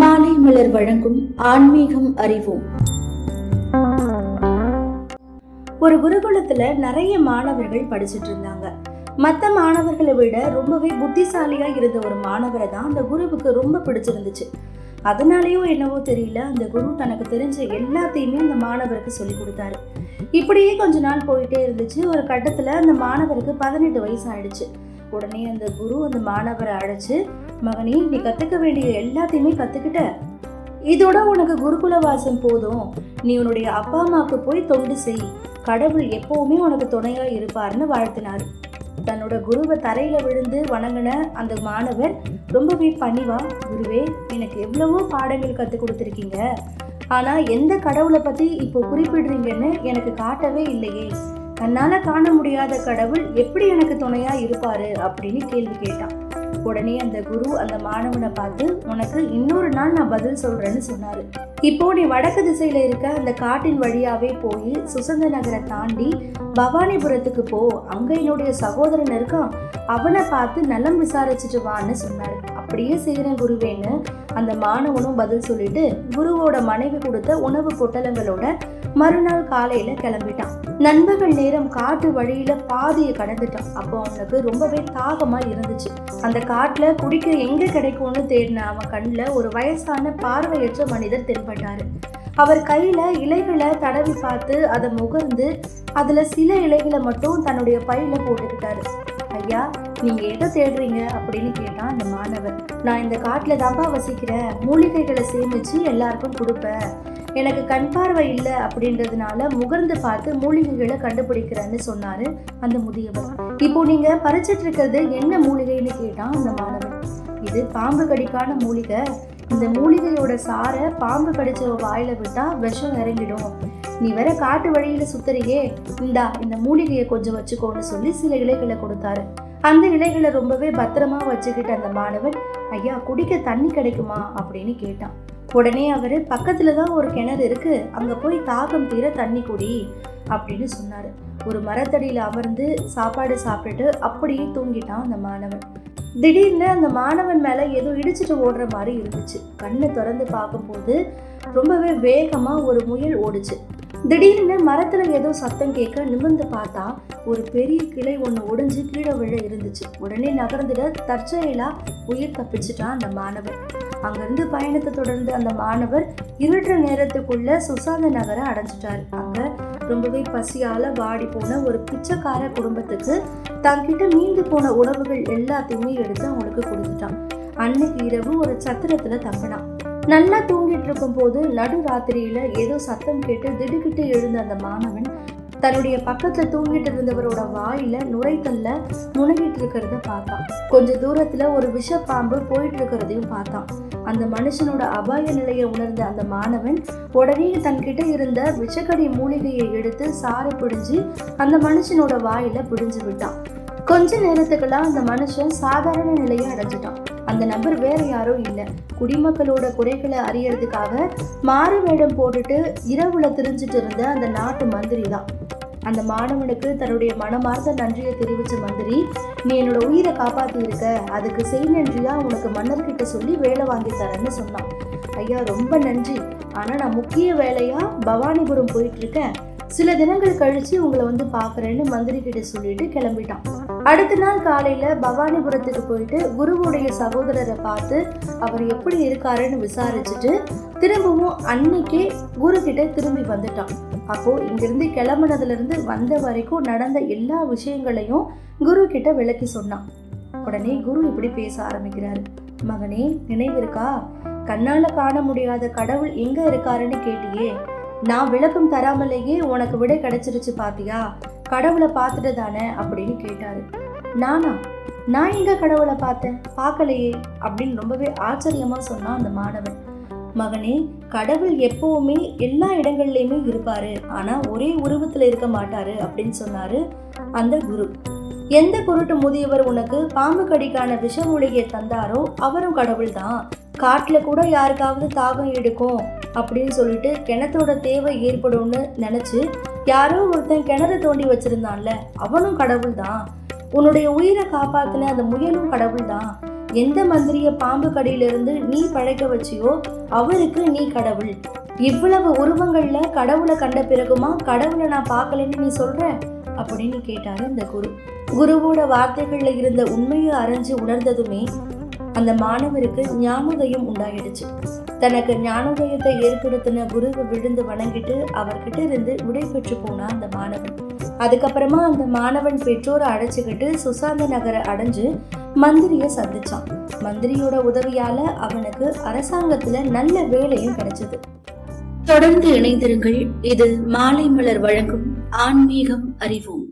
மாலை மலர் வழங்கும் ஆன்மீகம் அறிவோம். ஒரு குருகுலத்துல நிறைய மாணவர்கள் படிச்சிட்டு இருந்தாங்க. மற்ற மாணவர்களை விட ரொம்பவே புத்திசாலியா இருந்த ஒரு மாணவரை தான் அந்த குருவுக்கு ரொம்ப பிடிச்சிருந்துச்சு. அதனாலேயோ என்னவோ தெரியல அந்த குரு தனக்கு தெரிஞ்ச எல்லாத்தையுமே அந்த மாணவருக்கு சொல்லி கொடுத்தாரு. இப்படியே கொஞ்ச நாள் போயிட்டே இருந்துச்சு. ஒரு கட்டத்துல அந்த மாணவருக்கு பதினெட்டு வயசு ஆயிடுச்சு உடனே அந்த குரு அந்த மாணவரை அழைச்சு மகனே நீ கத்துக்க வேண்டிய எல்லாத்தையுமே கத்துக்கிட்ட. இதோட உனக்கு குருகுல வாசம் போதும். நீ உன்னுடைய அப்பா அம்மாவுக்கு போய் தொண்டு செய். கடவுள் எப்பவுமே உனக்கு துணையா இருப்பார்னு வாழ்த்தினார். தன்னோட குருவை தரையில விழுந்து வணங்கின அந்த மாணவர் ரொம்பவே பணிவா? குருவே எனக்கு எவ்வளவோ பாடங்கள் கற்றுக் கொடுத்துருக்கீங்க. ஆனா எந்த கடவுளை பத்தி இப்போ குறிப்பிடுறீங்கன்னு எனக்கு காட்டவே இல்லையே. கண்ணால காண முடியாத கடவுள் எப்படி எனக்கு துணையா இருப்பாரு அப்படின்னு கேள்வி கேட்டான். உடனே அந்த குரு அந்த மாணவனை பார்த்து உனக்கு இன்னொரு நாள் நான் பதில் சொல்றேன்னு சொன்னாரு. இப்போ நீ வடக்கு திசையில இருக்க அந்த காட்டின் வழியாவே போய் சுசந்த நகரை தாண்டி பவானிபுரத்துக்கு போ. அங்க என்னுடைய சகோதரன் இருக்கான். அவனை பார்த்து நலம் விசாரிச்சுட்டு வான்னு சொன்னாரு. அப்படியே செய்கிறேன் குருவேன்னு அந்த மாணவனும் பதில் சொல்லிட்டு குருவோட மனைவி கொடுத்த உணவு பொட்டலங்களோட மறுநாள் காலையில கிளம்பிட்டான். நண்பர்கள் நேரம் காட்டு வழியில பாதியை கடந்துட்டான். அப்போ அவனுக்கு ரொம்பவே தாகமா இருந்துச்சு. அந்த காட்டுல குடிக்க எங்க கிடைக்கும்னு தேடின அவன் கண்ணில் ஒரு வயசான பார்வையற்ற மனிதர் தென்பட்டாரு. அவர் கையில இலைகளை தடவி பார்த்து அதை முகர்ந்து அதுல சில இலைகளை மட்டும் தன்னுடைய பையில போட்டுக்கிட்டாரு. ஐயா நீங்க எதை தேடுறீங்க? அப்படின்னு கேட்டான் அந்த மாணவர். நான் இந்த காட்டுல தான்ப்பா வசிக்கிறேன். மூலிகைகளை சேமிச்சு எல்லாருக்கும் கொடுப்பேன். எனக்கு கண் பார்வை இல்லை அப்படின்றதுனால முகர்ந்து பார்த்து மூலிகைகளை கண்டுபிடிக்கிறேன்னு சொன்னாரு அந்த முதியவர். இப்போ நீங்க பறிச்சிட்டு இருக்கிறது என்ன மூலிகைன்னு கேட்டான் அந்த மாணவன். இது பாம்பு கடிக்கான மூலிகை. இந்த மூலிகையோட சாரை பாம்பு கடிச்ச வாயில விட்டா விஷம் இறங்கிடும். நீ வேற காட்டு வழியில சுத்துறியே. இந்தா இந்த மூலிகையை கொஞ்சம் வச்சுக்கோன்னு சொல்லி சில இலைகளை கொடுத்தாரு. அந்த இலைகளை ரொம்பவே பத்திரமா வச்சுக்கிட்ட அந்த மாணவன் ஐயா குடிக்க தண்ணி கிடைக்குமா? அப்படின்னு கேட்டான். உடனே அவரு பக்கத்தில் தான் ஒரு கிணறு இருக்கு. அங்க போய் தாகம் தீர தண்ணி குடி அப்படின்னு சொன்னாரு. ஒரு மரத்தடியில அமர்ந்து சாப்பாடு சாப்பிட்டுட்டு அப்படியே தூங்கிட்டான் அந்த மாணவன். திடீர்னு அந்த மாணவன் மேல ஏதோ இடிச்சிட்டு ஓடுற மாதிரி இருந்துச்சு. கண்ணு திறந்து பார்க்கும்போது ரொம்பவே வேகமா ஒரு முயல் ஓடுச்சு. திடீர்னு மரத்துல ஏதோ சத்தம் கேட்க நிமிர்ந்து பார்த்தா ஒரு பெரிய கிளை ஒன்று ஒடிஞ்சு கீழே விழ இருந்துச்சு. உடனே நகர்ந்துட தற்செயலா உயிர் தப்பிச்சிட்டான் அந்த மாணவர். அங்கிருந்து பயணத்தை தொடர்ந்து அந்த மாணவர் இருட்டுற நேரத்துக்குள்ள சுசாந்த நகரை அடைஞ்சிட்டாரு. அங்க ரொம்பவே பசியால வாடி போன ஒரு பிச்சைக்கார குடும்பத்துக்கு தங்கிட்ட மீண்டு போன உணவுகள் எல்லாத்தையுமே எடுத்து அவங்களுக்கு கொடுத்துட்டான். அன்னைக்கு இரவு ஒரு சத்திரத்துல தங்கினான். நல்லா தூங்கிட்டு இருக்கும் போது நடு ராத்திரியில ஏதோ சத்தம் கேட்டு திடுக்கிட்டு எழுந்த அந்த மாணவன் தன்னுடைய பக்கத்துல தூங்கிட்டு இருந்தவரோட வாயில நுரைத்தல்ல முனகிட்டு இருக்கிறத பார்த்தான். கொஞ்ச தூரத்துல ஒரு விஷப்பாம்பு போயிட்டு இருக்கிறதையும் பார்த்தான். அந்த மனுஷனோட அபாய நிலையை உணர்ந்த அந்த மாணவன் உடனே தன்கிட்ட இருந்த விஷக்கடி மூலிகையை எடுத்து சாறு பிடிஞ்சு அந்த மனுஷனோட வாயில பிடிஞ்சு விட்டான். கொஞ்ச நேரத்துக்கெல்லாம் அந்த மனுஷன் சாதாரண நிலையை அடைஞ்சிட்டான். அந்த நபர் வேற யாரும் இல்லை. குடிமக்களோட குறைகளை அறியறதுக்காக மாறு வேடம் போட்டுட்டு இரவுல திரிஞ்சிட்டு இருந்த அந்த நாட்டு மந்திரி தான் அந்த மாணவனுக்கு தன்னுடைய மனமார்ந்த நன்றியை தெரிவிச்ச மந்திரி நீ என்னோட உயிரை காப்பாத்தி இருக்க அதுக்கு செய் நன்றியா? உனக்கு மன்னர்கிட்ட சொல்லி வேலை வாங்கி தரேன்னு சொன்னான். ஐயா ரொம்ப நன்றி. ஆனா நான் முக்கிய வேலையா? பவானிபுரம் போயிட்டு இருக்கேன். சில தினங்கள் கழிச்சு உங்களை வந்து பாக்குறேன்னு மந்திரி கிட்ட சொல்லிட்டு கிளம்பிட்டான். அடுத்த நாள் காலையில பவானிபுரத்துக்கு போயிட்டு குருவுடைய சகோதரரை பார்த்து அவர் எப்படி இருக்காருன்னு விசாரிச்சுட்டு திரும்பவும் அன்னைக்கே குரு கிட்ட திரும்பி வந்துட்டான். அப்போ இங்கிருந்து கிளம்புனதுல இருந்து வந்த வரைக்கும் நடந்த எல்லா விஷயங்களையும் குரு கிட்ட விளக்கி சொன்னான். உடனே குரு இப்படி பேச ஆரம்பிக்கிறாரு. மகனே நினைவிருக்கா? கண்ணால காண முடியாத கடவுள் எங்க இருக்காருன்னு கேட்டியே. நான் விளக்கம் தராமலேயே உனக்கு விடை கிடைச்சிருச்சு பாத்தியா? கடவுளை பார்த்துட்டு தானே அப்படின்னு கேட்டாரு. நானா? நான் எங்க கடவுளை பார்த்தேன்? பார்க்கலையே அப்படின்னு ரொம்பவே ஆச்சரியமா சொன்னான் அந்த மாணவன். மகனே கடவுள் எப்பவுமே எல்லா இடங்கள்லயுமே இருப்பாரு. ஆனா ஒரே உருவத்துல இருக்க மாட்டாரு அப்படின்னு சொன்னாரு அந்த குரு. எந்த குருட்டு முதியவர் உனக்கு பாம்பு கடிக்கான விஷ மூலிகையை தந்தாரோ அவரும் கடவுள் தான் காட்டுல கூட யாருக்காவது தாகம் எடுக்கும். அப்படின்னு சொல்லிட்டு கிணத்தோட தேவை ஏற்படும்னு நினைச்சு யாரோ ஒருத்தன் கிணறு தோண்டி வச்சிருந்தான்ல அவனும் கடவுள் தான் உன்னுடைய உயிரை காப்பாத்தின அந்த முயலும் கடவுள் தான் எந்த மந்திரிய பாம்பு கடியிலிருந்து நீ பழைக்க வச்சியோ அவருக்கு நீ கடவுள். இவ்வளவு உருவங்கள்ல கடவுளை கண்ட பிறகுமா கடவுளை நான் பார்க்கலன்னு நீ சொல்ற? அப்படின்னு கேட்டாரு இந்த குரு. குருவோட வார்த்தைகள்ல இருந்த உண்மையை அறிஞ்சு உணர்ந்ததுமே அந்த மாணவருக்கு ஞானோதயம் உண்டாயிடுச்சு. தனக்கு ஞானோதயத்தை ஏற்படுத்தின குருவை விழுந்து வணங்கிட்டு அவர்கிட்ட இருந்து விடை பெற்று போனா அந்த மாணவன். அதுக்கப்புறமா அந்த மாணவன் பெற்றோரை அடைச்சுக்கிட்டு சுசாந்த நகரை அடைஞ்சு மந்திரிய சந்திச்சான். மந்திரியோட உதவியால அவனுக்கு அரசாங்கத்துல நல்ல வேலையும் கிடைச்சது. தொடர்ந்து இணைந்திருங்கள். இது மாலை மலர் வழங்கும் ஆன்மீகம் அறிவோம்.